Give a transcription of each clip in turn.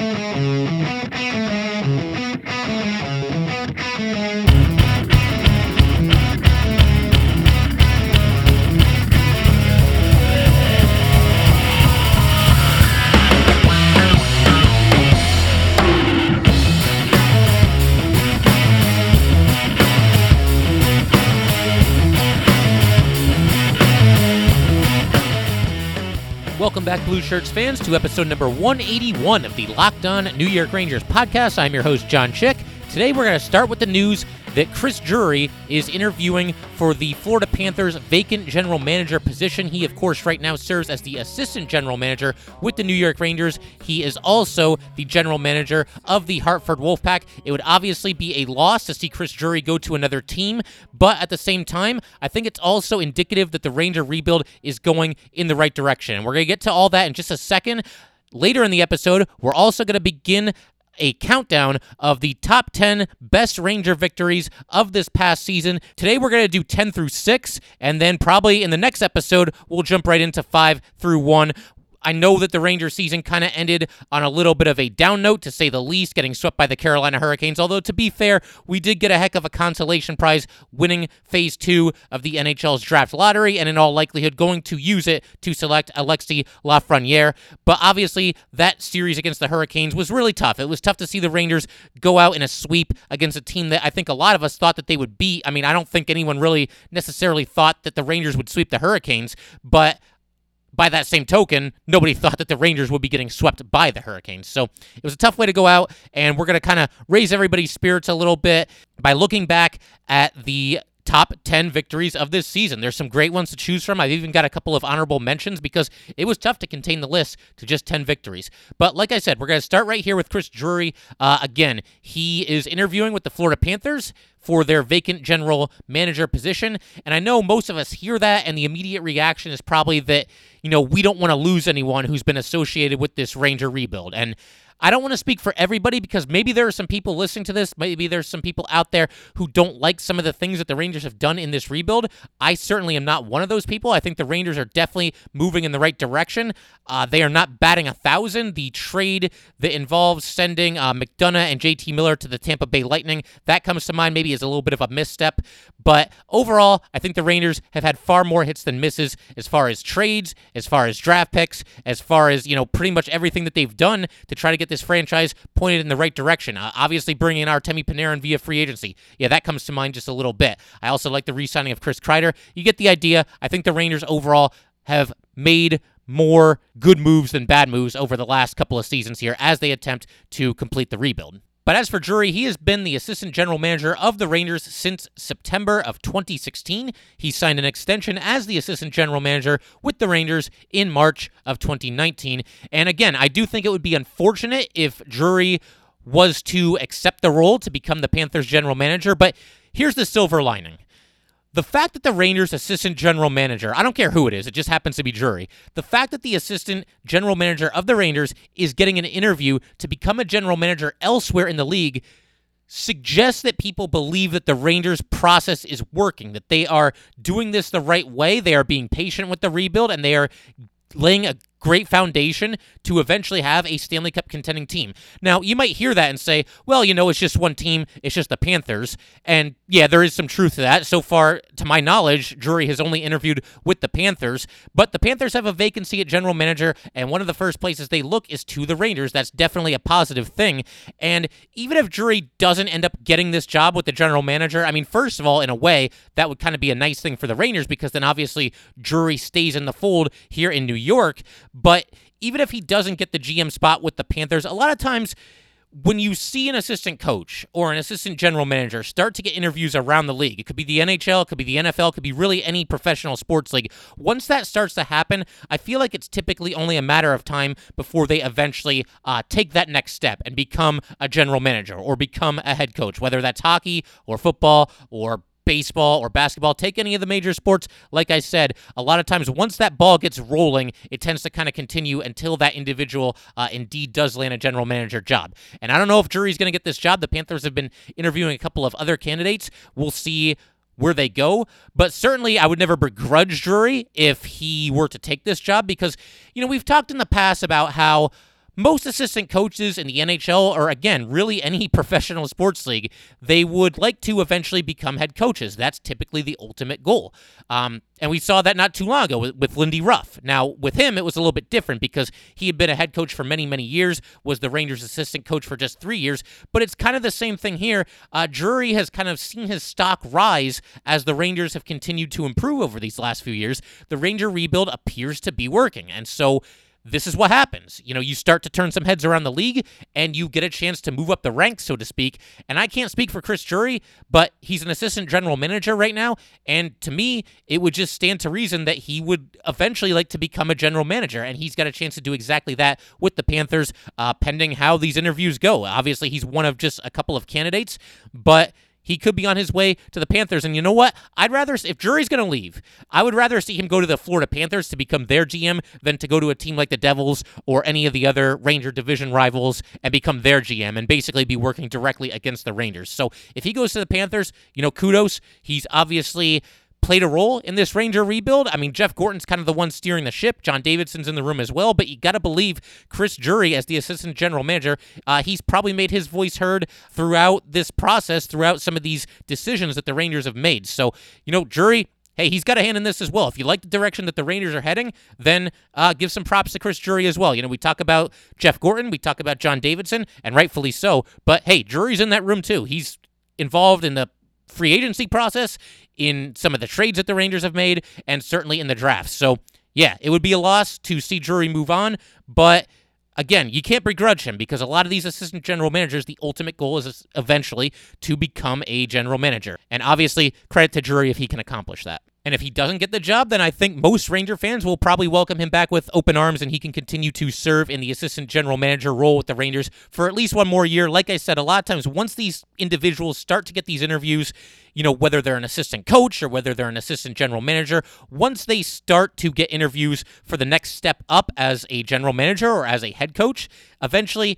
Welcome Blue Shirts fans, to episode number 181 of the Locked On New York Rangers podcast. I'm your host, John Chick. Today, we're going to start with the news that Chris Drury is interviewing for the Florida Panthers vacant general manager position. He, of course, right now serves as the assistant general manager with the New York Rangers. He is also the general manager of the Hartford Wolfpack. It would obviously be a loss to see Chris Drury go to another team, but at the same time, I think it's also indicative that the Ranger rebuild is going in the right direction. And we're going to get to all that in just a second. Later in the episode, we're also going to begin a countdown of the top 10 best Ranger victories of this past season. Today we're going to do 10 through 6, and then probably in the next episode, we'll jump right into 5 through 1. I know that the Rangers season kind of ended on a little bit of a down note, to say the least, getting swept by the Carolina Hurricanes. Although, to be fair, we did get a heck of a consolation prize winning phase two of the NHL's draft lottery, and in all likelihood, going to use it to select Alexis Lafreniere. But obviously, that series against the Hurricanes was really tough. It was tough to see the Rangers go out in a sweep against a team that I think a lot of us thought that they would beat. I mean, I don't think anyone really necessarily thought that the Rangers would sweep the Hurricanes, but by that same token, nobody thought that the Rangers would be getting swept by the Hurricanes. So it was a tough way to go out, and we're going to kind of raise everybody's spirits a little bit by looking back at the top 10 victories of this season. There's some great ones to choose from. I've even got a couple of honorable mentions because it was tough to contain the list to just 10 victories. But like I said, we're going to start right here with Chris Drury. Uh, again, he is interviewing with the Florida Panthers for their vacant general manager position. And I know most of us hear that, and the immediate reaction is probably that, you know, we don't want to lose anyone who's been associated with this Ranger rebuild. And I don't want to speak for everybody because maybe there are some people listening to this. Maybe there's some people out there who don't like some of the things that the Rangers have done in this rebuild. I certainly am not one of those people. I think the Rangers are definitely moving in the right direction. Uh, they are not batting a thousand. The trade that involves sending uh, McDonagh and JT Miller to the Tampa Bay Lightning, that comes to mind maybe is a little bit of a misstep. But overall, I think the Rangers have had far more hits than misses as far as trades, as far as draft picks, as far as, you know, pretty much everything that they've done to try to get this franchise pointed in the right direction. Uh, obviously, bringing in Artemi Panarin via free agency. Yeah, that comes to mind just a little bit. I also like the re signing of Chris Kreider. You get the idea. I think the Rangers overall have made more good moves than bad moves over the last couple of seasons here as they attempt to complete the rebuild. But as for Drury, he has been the assistant general manager of the Rangers since September of 2016. He signed an extension as the assistant general manager with the Rangers in March of 2019. And again, I do think it would be unfortunate if Drury was to accept the role to become the Panthers general manager, but here's the silver lining. The fact that the Rangers assistant general manager, I don't care who it is, it just happens to be Drury. The fact that the assistant general manager of the Rangers is getting an interview to become a general manager elsewhere in the league suggests that people believe that the Rangers process is working, that they are doing this the right way, they are being patient with the rebuild, and they are laying a great foundation to eventually have a Stanley Cup contending team. Now, you might hear that and say, well, you know, it's just one team, it's just the Panthers. And yeah, there is some truth to that. So far, to my knowledge, Drury has only interviewed with the Panthers, but the Panthers have a vacancy at general manager, and one of the first places they look is to the Rangers. That's definitely a positive thing. And even if Drury doesn't end up getting this job with the general manager, I mean, first of all, in a way, that would kind of be a nice thing for the Rangers because then obviously Drury stays in the fold here in New York. But even if he doesn't get the GM spot with the Panthers, a lot of times when you see an assistant coach or an assistant general manager start to get interviews around the league, it could be the NHL, it could be the NFL, it could be really any professional sports league. Once that starts to happen, I feel like it's typically only a matter of time before they eventually uh, take that next step and become a general manager or become a head coach, whether that's hockey or football or baseball or basketball, take any of the major sports. Like I said, a lot of times once that ball gets rolling, it tends to kind of continue until that individual uh, indeed does land a general manager job. And I don't know if Drury's going to get this job. The Panthers have been interviewing a couple of other candidates. We'll see where they go. But certainly, I would never begrudge Drury if he were to take this job because, you know, we've talked in the past about how most assistant coaches in the NHL, or again, really any professional sports league, they would like to eventually become head coaches. That's typically the ultimate goal. Um, and we saw that not too long ago with, with Lindy Ruff. Now, with him, it was a little bit different because he had been a head coach for many, many years, was the Rangers' assistant coach for just three years. But it's kind of the same thing here. Uh, Drury has kind of seen his stock rise as the Rangers have continued to improve over these last few years. The Ranger rebuild appears to be working. And so, this is what happens. You know, you start to turn some heads around the league and you get a chance to move up the ranks, so to speak. And I can't speak for Chris Drury, but he's an assistant general manager right now. And to me, it would just stand to reason that he would eventually like to become a general manager. And he's got a chance to do exactly that with the Panthers, uh, pending how these interviews go. Obviously, he's one of just a couple of candidates, but he could be on his way to the Panthers. And you know what? I'd rather, if Drury's going to leave, I would rather see him go to the Florida Panthers to become their GM than to go to a team like the Devils or any of the other Ranger division rivals and become their GM and basically be working directly against the Rangers. So if he goes to the Panthers, you know, kudos. He's obviously played a role in this Ranger rebuild. I mean, Jeff Gorton's kind of the one steering the ship. John Davidson's in the room as well, but you got to believe Chris Drury as the assistant general manager, uh, he's probably made his voice heard throughout this process, throughout some of these decisions that the Rangers have made. So, you know, Drury, hey, he's got a hand in this as well. If you like the direction that the Rangers are heading, then uh, give some props to Chris Drury as well. You know, we talk about Jeff Gorton, we talk about John Davidson, and rightfully so. But hey, Drury's in that room too. He's involved in the free agency process, in some of the trades that the Rangers have made, and certainly in the draft. So, yeah, it would be a loss to see Drury move on, but again, you can't begrudge him because a lot of these assistant general managers, the ultimate goal is eventually to become a general manager. And obviously, credit to Drury if he can accomplish that. And if he doesn't get the job, then I think most Ranger fans will probably welcome him back with open arms and he can continue to serve in the assistant general manager role with the Rangers for at least one more year. Like I said, a lot of times once these individuals start to get these interviews, you know, whether they're an assistant coach or whether they're an assistant general manager, once they start to get interviews for the next step up as a general manager or as a head coach, eventually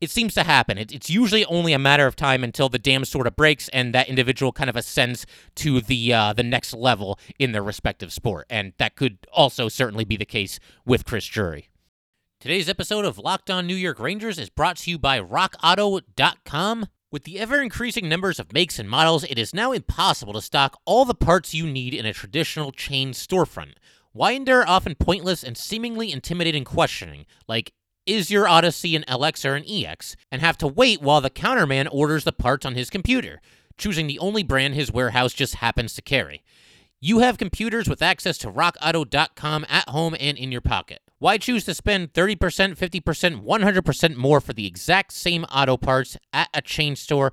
it seems to happen. It, it's usually only a matter of time until the dam sort of breaks and that individual kind of ascends to the uh, the next level in their respective sport, and that could also certainly be the case with Chris Drury. Today's episode of Locked On New York Rangers is brought to you by RockAuto.com. With the ever increasing numbers of makes and models, it is now impossible to stock all the parts you need in a traditional chain storefront. Why endure often pointless and seemingly intimidating questioning, like is your Odyssey an LX or an EX, and have to wait while the counterman orders the parts on his computer, choosing the only brand his warehouse just happens to carry. You have computers with access to rockauto.com at home and in your pocket. Why choose to spend 30%, 50%, 100% more for the exact same auto parts at a chain store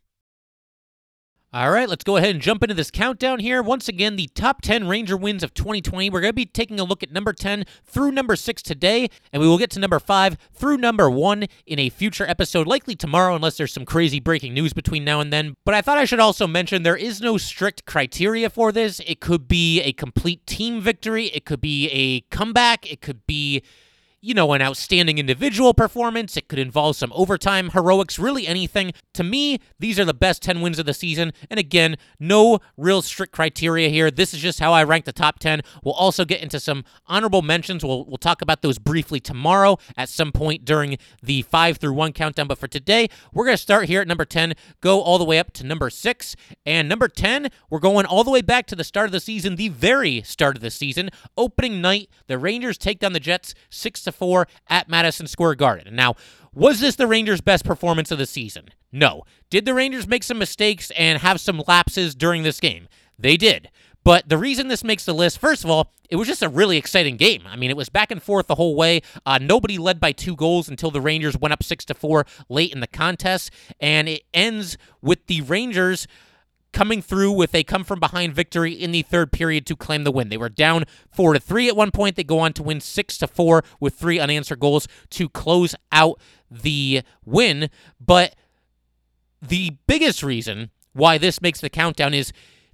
All right, let's go ahead and jump into this countdown here. Once again, the top 10 Ranger wins of 2020. We're going to be taking a look at number 10 through number 6 today, and we will get to number 5 through number 1 in a future episode, likely tomorrow, unless there's some crazy breaking news between now and then. But I thought I should also mention there is no strict criteria for this. It could be a complete team victory, it could be a comeback, it could be you know, an outstanding individual performance. It could involve some overtime heroics, really anything. To me, these are the best 10 wins of the season. And again, no real strict criteria here. This is just how I rank the top 10. We'll also get into some honorable mentions. We'll, we'll talk about those briefly tomorrow at some point during the 5 through 1 countdown. But for today, we're going to start here at number 10, go all the way up to number 6. And number 10, we're going all the way back to the start of the season, the very start of the season. Opening night, the Rangers take down the Jets 6 to 4 at Madison Square Garden. Now, was this the Rangers' best performance of the season? No. Did the Rangers make some mistakes and have some lapses during this game? They did. But the reason this makes the list, first of all, it was just a really exciting game. I mean, it was back and forth the whole way. Uh, nobody led by two goals until the Rangers went up six to four late in the contest, and it ends with the Rangers coming through with a come from behind victory in the third period to claim the win. They were down 4 to 3 at one point. They go on to win 6 to 4 with three unanswered goals to close out the win, but the biggest reason why this makes the countdown is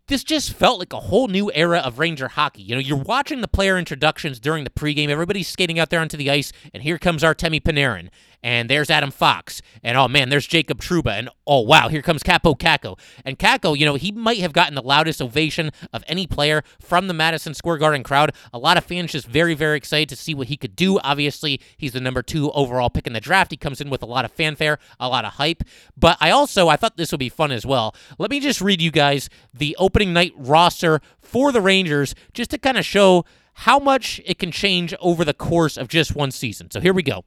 this just felt like a whole new era of Ranger hockey. You know, you're watching the player introductions during the pregame. Everybody's skating out there onto the ice, and here comes Artemi Panarin and there's Adam Fox, and oh man, there's Jacob Trouba, and oh wow, here comes Kaapo Kakko. And Kakko, you know, he might have gotten the loudest ovation of any player from the Madison Square Garden crowd. A lot of fans just very, very excited to see what he could do. Obviously, he's the number two overall pick in the draft. He comes in with a lot of fanfare, a lot of hype. But I also I thought this would be fun as well. Let me just read you guys the opening night roster for the Rangers, just to kind of show how much it can change over the course of just one season. So here we go.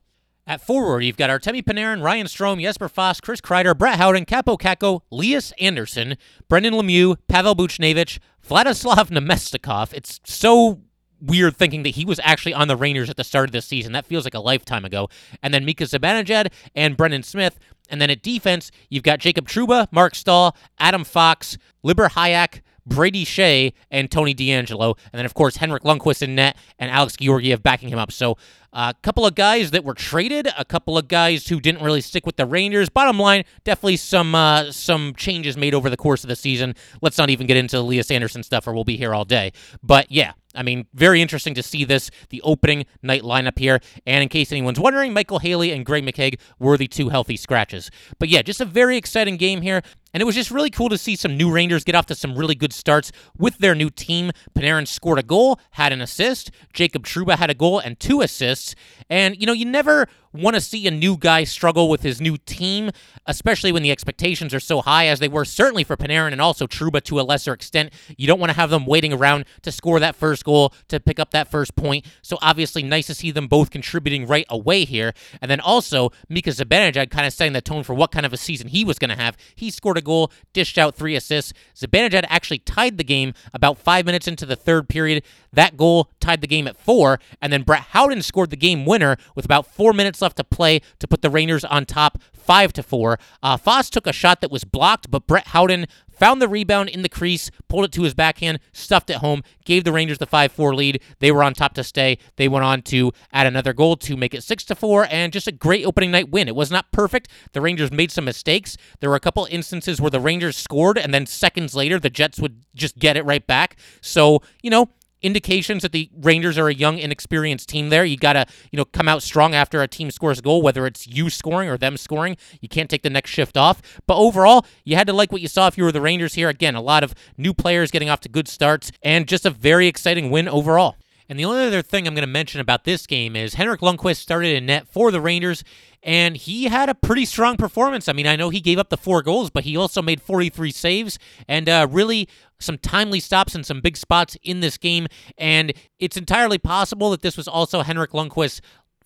At forward, you've got Artemi Panarin, Ryan Strome, Jesper Fast, Chris Kreider, Brett Howden, Kaapo Kakko, Lias Andersson, Brendan Lemieux, Pavel Buchnevich, Vladislav Namestnikov. It's so weird thinking that he was actually on the Rangers at the start of this season. That feels like a lifetime ago. And then Mika Zibanejad and Brendan Smith. And then at defense, you've got Jacob Trouba, Marc Staal, Adam Fox, Libor Hajek, Brady Skjei, and Tony DeAngelo. And then, of course, Henrik Lundqvist in net and Alex Georgiev backing him up. So a couple of guys that were traded, a couple of guys who didn't really stick with the Rangers. Bottom line, definitely some uh, some changes made over the course of the season. Let's not even get into the Lias Andersson stuff, or we'll be here all day. But yeah, I mean, very interesting to see this, the opening night lineup here. And in case anyone's wondering, Michael Haley and Greg McKegg were the two healthy scratches. But yeah, just a very exciting game here. And it was just really cool to see some new Rangers get off to some really good starts with their new team. Panarin scored a goal, had an assist. Jacob Trouba had a goal and two assists. And, you know, you never want to see a new guy struggle with his new team, especially when the expectations are so high as they were certainly for Panarin and also Trouba to a lesser extent. You don't want to have them waiting around to score that first goal, to pick up that first point. So obviously nice to see them both contributing right away here. And then also Mika Zibanejad kind of setting the tone for what kind of a season he was going to have. He scored a goal, dished out three assists. Zibanejad actually tied the game about five minutes into the third period. That goal tied the game at four, and then Brett Howden scored the game winner with about four minutes left to play to put the Rangers on top five to four. Uh, Foss took a shot that was blocked, but Brett Howden found the rebound in the crease, pulled it to his backhand, stuffed it home, gave the Rangers the 5-4 lead. They were on top to stay. They went on to add another goal to make it 6 to 4 and just a great opening night win. It was not perfect. The Rangers made some mistakes. There were a couple instances where the Rangers scored and then seconds later the Jets would just get it right back. So, you know, indications that the Rangers are a young, inexperienced team there. You got to, you know, come out strong after a team scores a goal, whether it's you scoring or them scoring. You can't take the next shift off. But overall, you had to like what you saw if you were the Rangers here. Again, a lot of new players getting off to good starts and just a very exciting win overall. And the only other thing I'm going to mention about this game is Henrik Lundqvist started in net for the Rangers, and he had a pretty strong performance. I mean, I know he gave up the four goals, but he also made 43 saves and uh, really some timely stops and some big spots in this game. And it's entirely possible that this was also Henrik Lundqvist's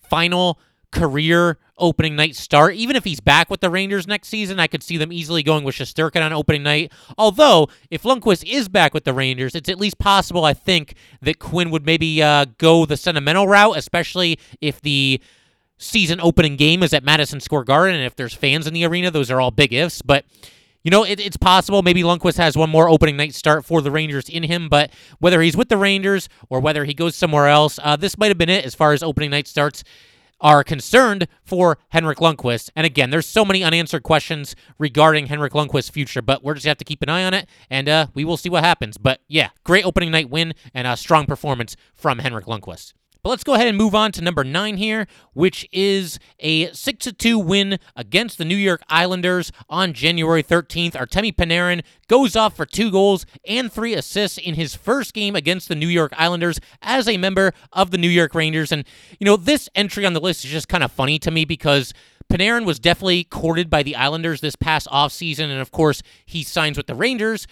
final career opening night start. Even if he's back with the Rangers next season, I could see them easily going with Shesterkin on opening night. Although, if Lundqvist is back with the Rangers, it's at least possible, I think, that Quinn would maybe uh, go the sentimental route, especially if the season opening game is at Madison Square Garden and if there's fans in the arena. Those are all big ifs, but. You know, it, it's possible maybe Lundqvist has one more opening night start for the Rangers in him, but whether he's with the Rangers or whether he goes somewhere else, uh, this might have been it as far as opening night starts are concerned for Henrik Lundqvist. And again, there's so many unanswered questions regarding Henrik Lundqvist's future, but we're just have to keep an eye on it, and uh, we will see what happens. But yeah, great opening night win and a strong performance from Henrik Lundqvist. But let's go ahead and move on to number nine here, which is a 6 2 win against the New York Islanders on January 13th. Artemi Panarin goes off for two goals and three assists in his first game against the New York Islanders as a member of the New York Rangers. And, you know, this entry on the list is just kind of funny to me because. Panarin was definitely courted by the Islanders this past offseason, and of course, he signs with the Rangers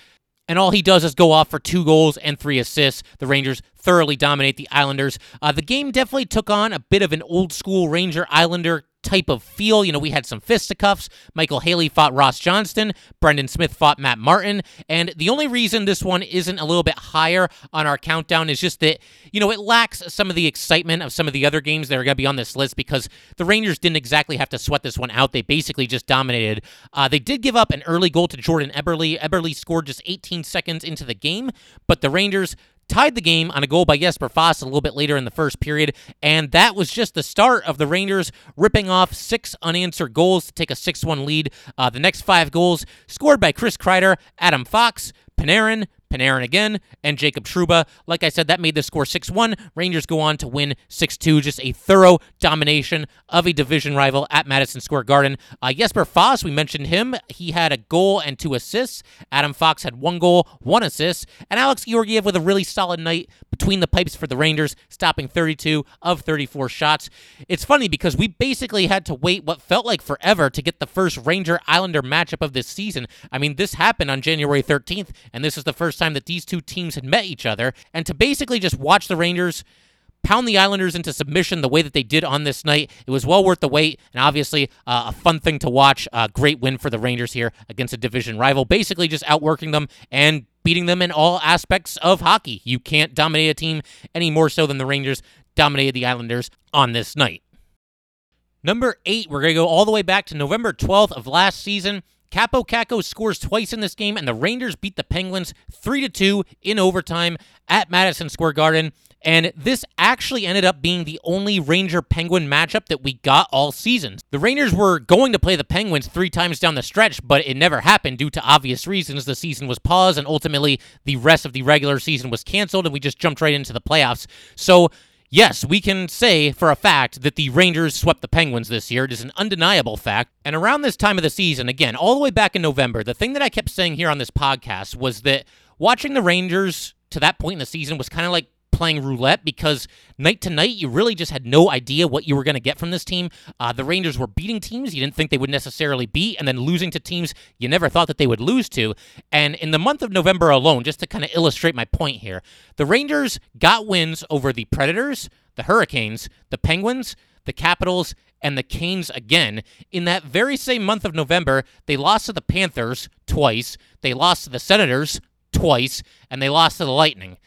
and all he does is go off for two goals and three assists. The Rangers thoroughly dominate the Islanders. Uh, the game definitely took on a bit of an old school Ranger Islander type of feel. You know, we had some fisticuffs. Michael Haley fought Ross Johnston. Brendan Smith fought Matt Martin. And the only reason this one isn't a little bit higher on our countdown is just that, you know, it lacks some of the excitement of some of the other games that are going to be on this list because the Rangers didn't exactly have to sweat this one out. They basically just dominated. Uh, they did give up an early goal to Jordan Eberle. Eberle scored just 18 seconds into the game, but the Rangers tied the game on a goal by Jesper Fast a little bit later in the first period, and that was just the start of the Rangers ripping off six unanswered goals to take a 6 1 lead. Uh, the next five goals scored by Chris Kreider, Adam Fox, Panarin, Panarin again, and Jacob Trouba. Like I said, that made the score 6 1. Rangers go on to win 6 2. Just a thorough domination of a division rival at Madison Square Garden. Uh, Jesper Fast, we mentioned him. He had a goal and two assists. Adam Fox had one goal, one assist. And Alex Georgiev with a really solid night between the pipes for the Rangers, stopping 32 of 34 shots. It's funny because we basically had to wait what felt like forever to get the first Ranger Islander matchup of this season. I mean, this happened on January 13th, and this is the first time that these two teams had met each other. And to basically just watch the Rangers pound the Islanders into submission the way that they did on this night. It was well worth the wait, and obviously uh, a fun thing to watch. Uh, great win for the Rangers here against a division rival, basically just outworking them and beating them in all aspects of hockey. You can't dominate a team any more so than the Rangers dominated the Islanders on this night. Number eight, we're going to go all the way back to November 12th of last season. Kaapo Kakko scores twice in this game, and the Rangers beat the Penguins 3 to 2 in overtime at Madison Square Garden. And this actually ended up being the only Ranger Penguin matchup that we got all season. The Rangers were going to play the Penguins three times down the stretch, but it never happened due to obvious reasons. The season was paused, and ultimately the rest of the regular season was canceled, and we just jumped right into the playoffs. So Yes, we can say for a fact that the Rangers swept the Penguins this year. It is an undeniable fact. And around this time of the season, again, all the way back in November, the thing that I kept saying here on this podcast was that watching the Rangers to that point in the season was kind of like playing roulette because night to night, you really just had no idea what you were going to get from this team. Uh, the Rangers were beating teams you didn't think they would necessarily beat, and then losing to teams you never thought that they would lose to. And in the month of November alone, just to kind of illustrate my point here, the Rangers got wins over the Predators, the Hurricanes, the Penguins, the Capitals, and the Canes again. In that very same month of November, they lost to the Panthers twice, they lost to the Senators twice, and they lost to the Lightning.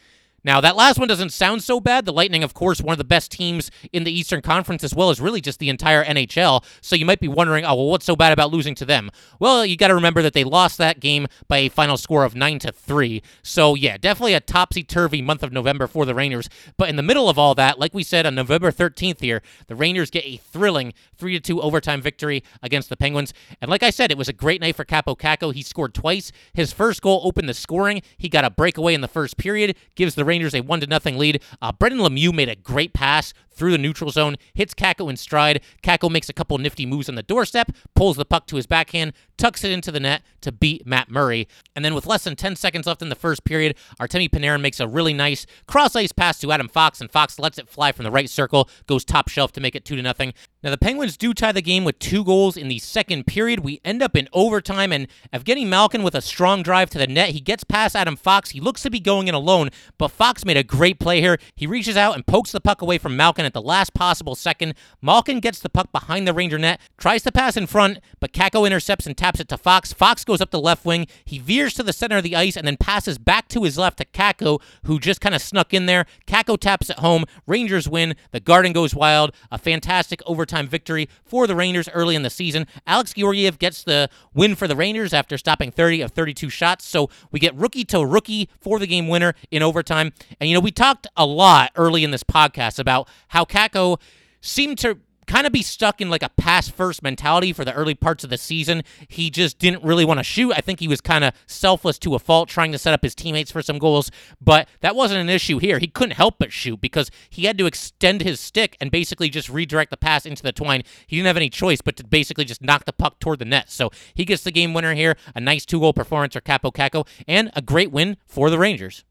Now, that last one doesn't sound so bad. The Lightning, of course, one of the best teams in the Eastern Conference, as well as really just the entire NHL. So you might be wondering, oh, well, what's so bad about losing to them? Well, you got to remember that they lost that game by a final score of 9 to 3. So, yeah, definitely a topsy turvy month of November for the Rangers. But in the middle of all that, like we said on November 13th here, the Rangers get a thrilling 3 to 2 overtime victory against the Penguins. And like I said, it was a great night for Kaapo Kakko. He scored twice. His first goal opened the scoring. He got a breakaway in the first period, gives the Rangers Rangers a one to nothing lead. Uh, Brendan Lemieux made a great pass through the neutral zone, hits Kakko in stride. Kakko makes a couple nifty moves on the doorstep, pulls the puck to his backhand, tucks it into the net to beat Matt Murray. And then with less than 10 seconds left in the first period, Artemi Panarin makes a really nice cross ice pass to Adam Fox, and Fox lets it fly from the right circle, goes top shelf to make it 2 to nothing. Now the Penguins do tie the game with two goals in the second period. We end up in overtime, and Evgeny Malkin with a strong drive to the net. He gets past Adam Fox. He looks to be going in alone, but Fox made a great play here. He reaches out and pokes the puck away from Malkin at the last possible second. Malkin gets the puck behind the Ranger net, tries to pass in front, but Kakko intercepts and taps it to Fox. Fox goes up the left wing. He veers to the center of the ice and then passes back to his left to Kakko, who just kind of snuck in there. Kakko taps it home. Rangers win. The Garden goes wild. A fantastic overtime victory for the Rangers early in the season. Alex Georgiev gets the win for the Rangers after stopping 30 of 32 shots. So we get rookie to rookie for the game winner in overtime. And, you know, we talked a lot early in this podcast about how Kakko seemed to kind of be stuck in like a pass first mentality for the early parts of the season. He just didn't really want to shoot. I think he was kind of selfless to a fault, trying to set up his teammates for some goals, but that wasn't an issue here. He couldn't help but shoot because he had to extend his stick and basically just redirect the pass into the twine. He didn't have any choice but to basically just knock the puck toward the net. So he gets the game winner here. A nice two goal performance for Kaapo Kakko and a great win for the Rangers.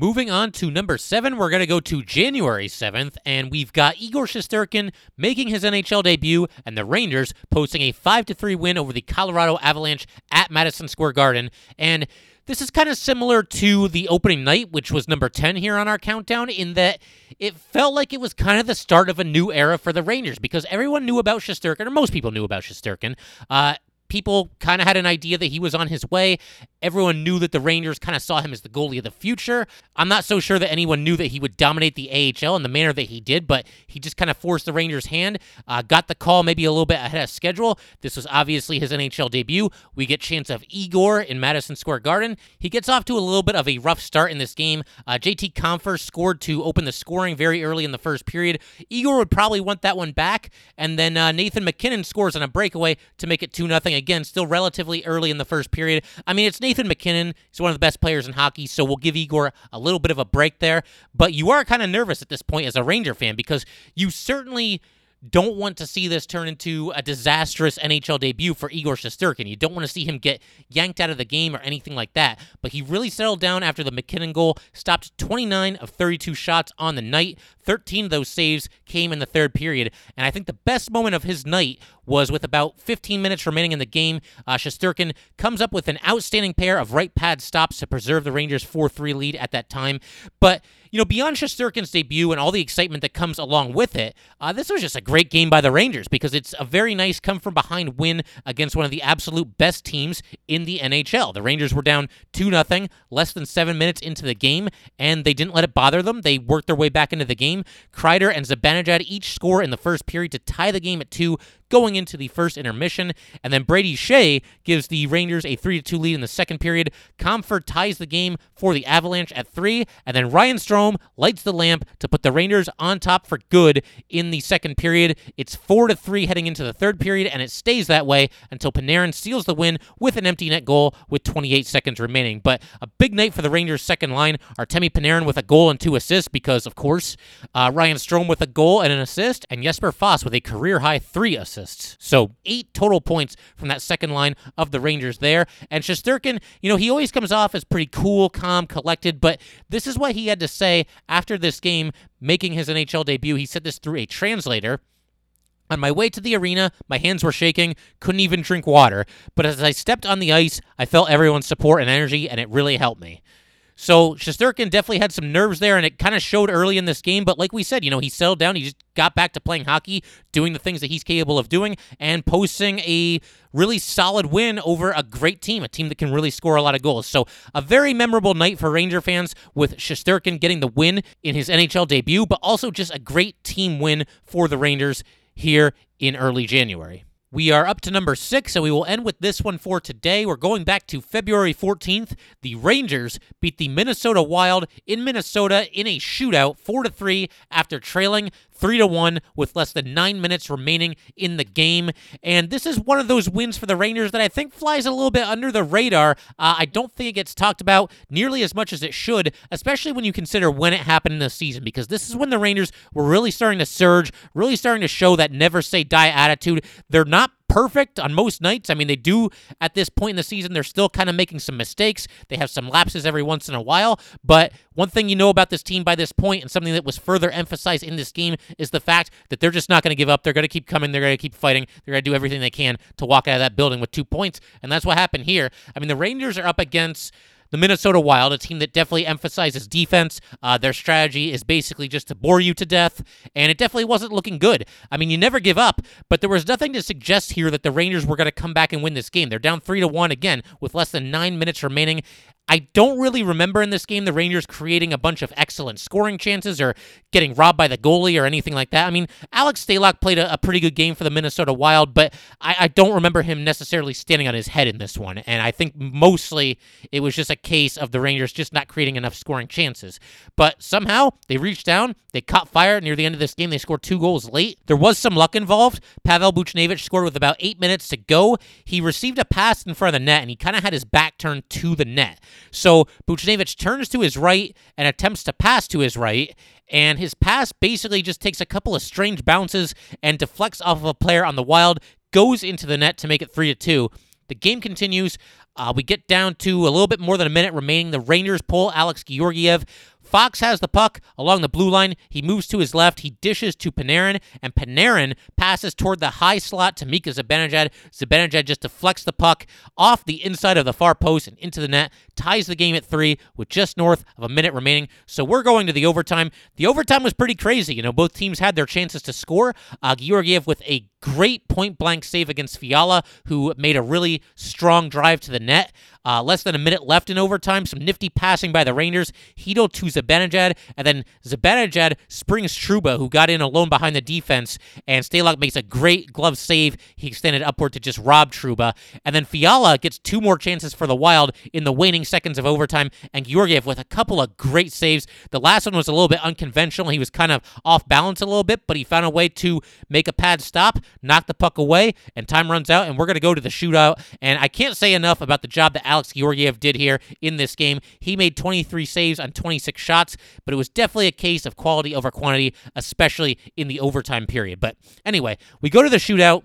Moving on to number seven, we're going to go to January 7th, and we've got Igor Shesterkin making his NHL debut, and the Rangers posting a 5 3 win over the Colorado Avalanche at Madison Square Garden. And this is kind of similar to the opening night, which was number 10 here on our countdown, in that it felt like it was kind of the start of a new era for the Rangers because everyone knew about Shesterkin, or most people knew about Shesterkin. Uh, people kind of had an idea that he was on his way. Everyone knew that the Rangers kind of saw him as the goalie of the future. I'm not so sure that anyone knew that he would dominate the AHL in the manner that he did, but he just kind of forced the Rangers' hand. Uh, got the call maybe a little bit ahead of schedule. This was obviously his NHL debut. We get chance of Igor in Madison Square Garden. He gets off to a little bit of a rough start in this game. Uh, JT Compher scored to open the scoring very early in the first period. Igor would probably want that one back, and then uh, Nathan MacKinnon scores on a breakaway to make it 2 0 again, still relatively early in the first period. I mean, it's Nathan MacKinnon. He's one of the best players in hockey, so we'll give Igor a little bit of a break there. But you are kind of nervous at this point as a Ranger fan because you certainly don't want to see this turn into a disastrous NHL debut for Igor Shesterkin. You don't want to see him get yanked out of the game or anything like that. But he really settled down after the MacKinnon goal, stopped 29 of 32 shots on the night. 13 of those saves came in the third period. And I think the best moment of his night was with about 15 minutes remaining in the game. Uh, Shesterkin comes up with an outstanding pair of right pad stops to preserve the Rangers' 4 3 lead at that time. But you know, beyond Shesterkin's debut and all the excitement that comes along with it, uh, this was just a great game by the Rangers because it's a very nice come from behind win against one of the absolute best teams in the NHL. The Rangers were down 2 0, less than seven minutes into the game, and they didn't let it bother them. They worked their way back into the game. Kreider and Zibanejad each score in the first period to tie the game at two going into the first intermission. And then Brady Skjei gives the Rangers a 3 2 lead in the second period. Compher ties the game for the Avalanche at 3. And then Ryan Strome lights the lamp to put the Rangers on top for good in the second period. It's 4 to 3 heading into the third period, and it stays that way until Panarin seals the win with an empty net goal with 28 seconds remaining. But a big night for the Rangers' second line. Artemi Panarin with a goal and two assists because, of course, uh, Ryan Strome with a goal and an assist, and Jesper Fast with a career high three assists assists. So eight total points from that second line of the Rangers there. And Shesterkin, you know, he always comes off as pretty cool, calm, collected, but this is what he had to say after this game, making his NHL debut. He said this through a translator. On my way to the arena, my hands were shaking, couldn't even drink water. But as I stepped on the ice, I felt everyone's support and energy, and it really helped me. So Shesterkin definitely had some nerves there, and it kind of showed early in this game. But like we said, you know, he settled down. He just got back to playing hockey, doing the things that he's capable of doing, and posting a really solid win over a great team, a team that can really score a lot of goals. So a very memorable night for Ranger fans with Shesterkin getting the win in his NHL debut, but also just a great team win for the Rangers here in early January. We are up to number six, and we will end with this one for today. We're going back to February 14th. The Rangers beat the Minnesota Wild in Minnesota in a shootout, four to three, after trailing three to one with less than nine minutes remaining in the game. And this is one of those wins for the Rangers that I think flies a little bit under the radar. Uh, I don't think it gets talked about nearly as much as it should, especially when you consider when it happened in the season, because this is when the Rangers were really starting to surge, really starting to show that never say die attitude. They're not perfect on most nights. I mean, they do at this point in the season, they're still kind of making some mistakes. They have some lapses every once in a while. But one thing you know about this team by this point, and something that was further emphasized in this game, is the fact that they're just not going to give up. They're going to keep coming. They're going to keep fighting. They're going to do everything they can to walk out of that building with two points. And that's what happened here. I mean, the Rangers are up against the Minnesota Wild, a team that definitely emphasizes defense. Uh, their strategy is basically just to bore you to death, and it definitely wasn't looking good. I mean, you never give up, but there was nothing to suggest here that the Rangers were going to come back and win this game. They're down three to one again with less than nine minutes remaining. I don't really remember in this game the Rangers creating a bunch of excellent scoring chances or getting robbed by the goalie or anything like that. I mean, Alex Stalock played a, a pretty good game for the Minnesota Wild, but I, I, don't remember him necessarily standing on his head in this one. And I think mostly it was just a case of the Rangers just not creating enough scoring chances. But somehow they reached down, they caught fire near the end of this game. They scored two goals late. There was some luck involved. Pavel Buchnevich scored with about eight minutes to go. He received a pass in front of the net, and he kind of had his back turned to the net. So Buchnevich turns to his right and attempts to pass to his right, and his pass basically just takes a couple of strange bounces and deflects off of a player on the wild, goes into the net to make it 3 to 2. The game continues. Uh, we get down to a little bit more than a minute remaining. The Rangers pull Alex Georgiev Fox has the puck along the blue line. He moves to his left. He dishes to Panarin, and Panarin passes toward the high slot to Mika Zibanejad. Zibanejad just deflects the puck off the inside of the far post and into the net, ties the game at three with just north of a minute remaining. So we're going to the overtime. The overtime was pretty crazy. You know, both teams had their chances to score. Uh, Georgiev with a great point blank save against Fiala, who made a really strong drive to the net. Uh, less than a minute left in overtime. Some nifty passing by the Rangers. Chytil to Zibanejad, and then Zibanejad springs Trouba, who got in alone behind the defense, and Stalock makes a great glove save. He extended upward to just rob Trouba, and then Fiala gets two more chances for the Wild in the waning seconds of overtime, and Georgiev with a couple of great saves. The last one was a little bit unconventional. He was kind of off balance a little bit, but he found a way to make a pad stop, knock the puck away, and time runs out, and we're going to go to the shootout. And I can't say enough about the job that Alex Georgiev did here in this game. He made 23 saves on 26 shots, but it was definitely a case of quality over quantity, especially in the overtime period. But anyway, we go to the shootout.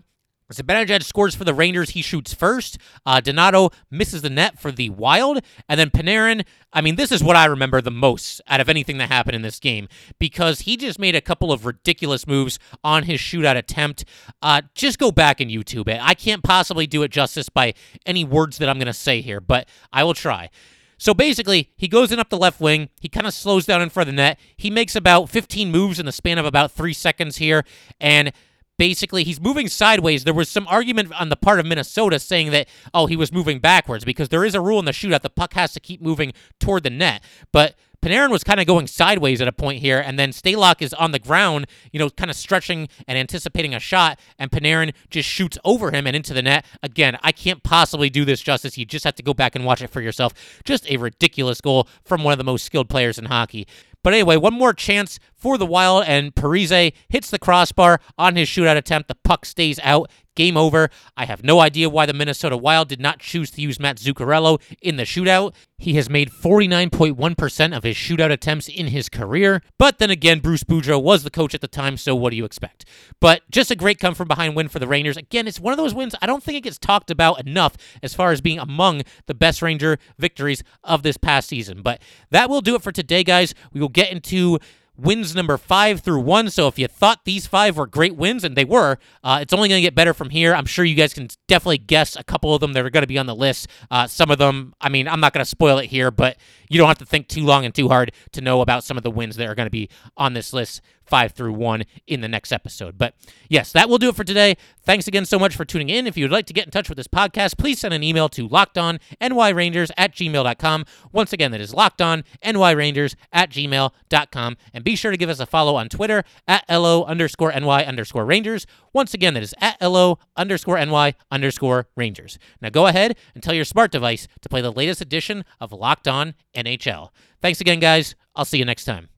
Zibanejad scores for the Rangers. He shoots first. Uh, Donato misses the net for the Wild. And then Panarin, I mean, this is what I remember the most out of anything that happened in this game because he just made a couple of ridiculous moves on his shootout attempt. Uh, just go back and YouTube it. I can't possibly do it justice by any words that I'm going to say here, but I will try. So basically, he goes in up the left wing. He kind of slows down in front of the net. He makes about 15 moves in the span of about three seconds here. And basically he's moving sideways. There was some argument on the part of Minnesota saying that oh he was moving backwards because there is a rule in the shootout the puck has to keep moving toward the net. But Panarin was kind of going sideways at a point here, and then Stalock is on the ground, you know, kind of stretching and anticipating a shot, and Panarin just shoots over him and into the net. Again, I can't possibly do this justice. You just have to go back and watch it for yourself. Just a ridiculous goal from one of the most skilled players in hockey. But anyway, one more chance for the Wild, and Parise hits the crossbar on his shootout attempt. The puck stays out. Game over. I have no idea why the Minnesota Wild did not choose to use Matt Zuccarello in the shootout. He has made 49.1% of his shootout attempts in his career. But then again, Bruce Boudreau was the coach at the time, so what do you expect? But just a great come from behind win for the Rangers. Again, it's one of those wins I don't think it gets talked about enough as far as being among the best Ranger victories of this past season. But that will do it for today, guys. We will get into wins number five through one. So if you thought these five were great wins, and they were, uh, it's only going to get better from here. I'm sure you guys can definitely guess a couple of them that are going to be on the list. Uh, some of them, I mean, I'm not going to spoil it here, but you don't have to think too long and too hard to know about some of the wins that are going to be on this list five through one in the next episode. But yes, that will do it for today. Thanks again so much for tuning in. If you would like to get in touch with this podcast, please send an email to lockedonnyrangers at gmail.com. Once again, that is lockedonnyrangers at gmail.com. And be sure to give us a follow on Twitter at LO underscore NY underscore Rangers. Once again, that is at LO underscore NY underscore Rangers. Now go ahead and tell your smart device to play the latest edition of Locked On NHL. Thanks again, guys. I'll see you next time.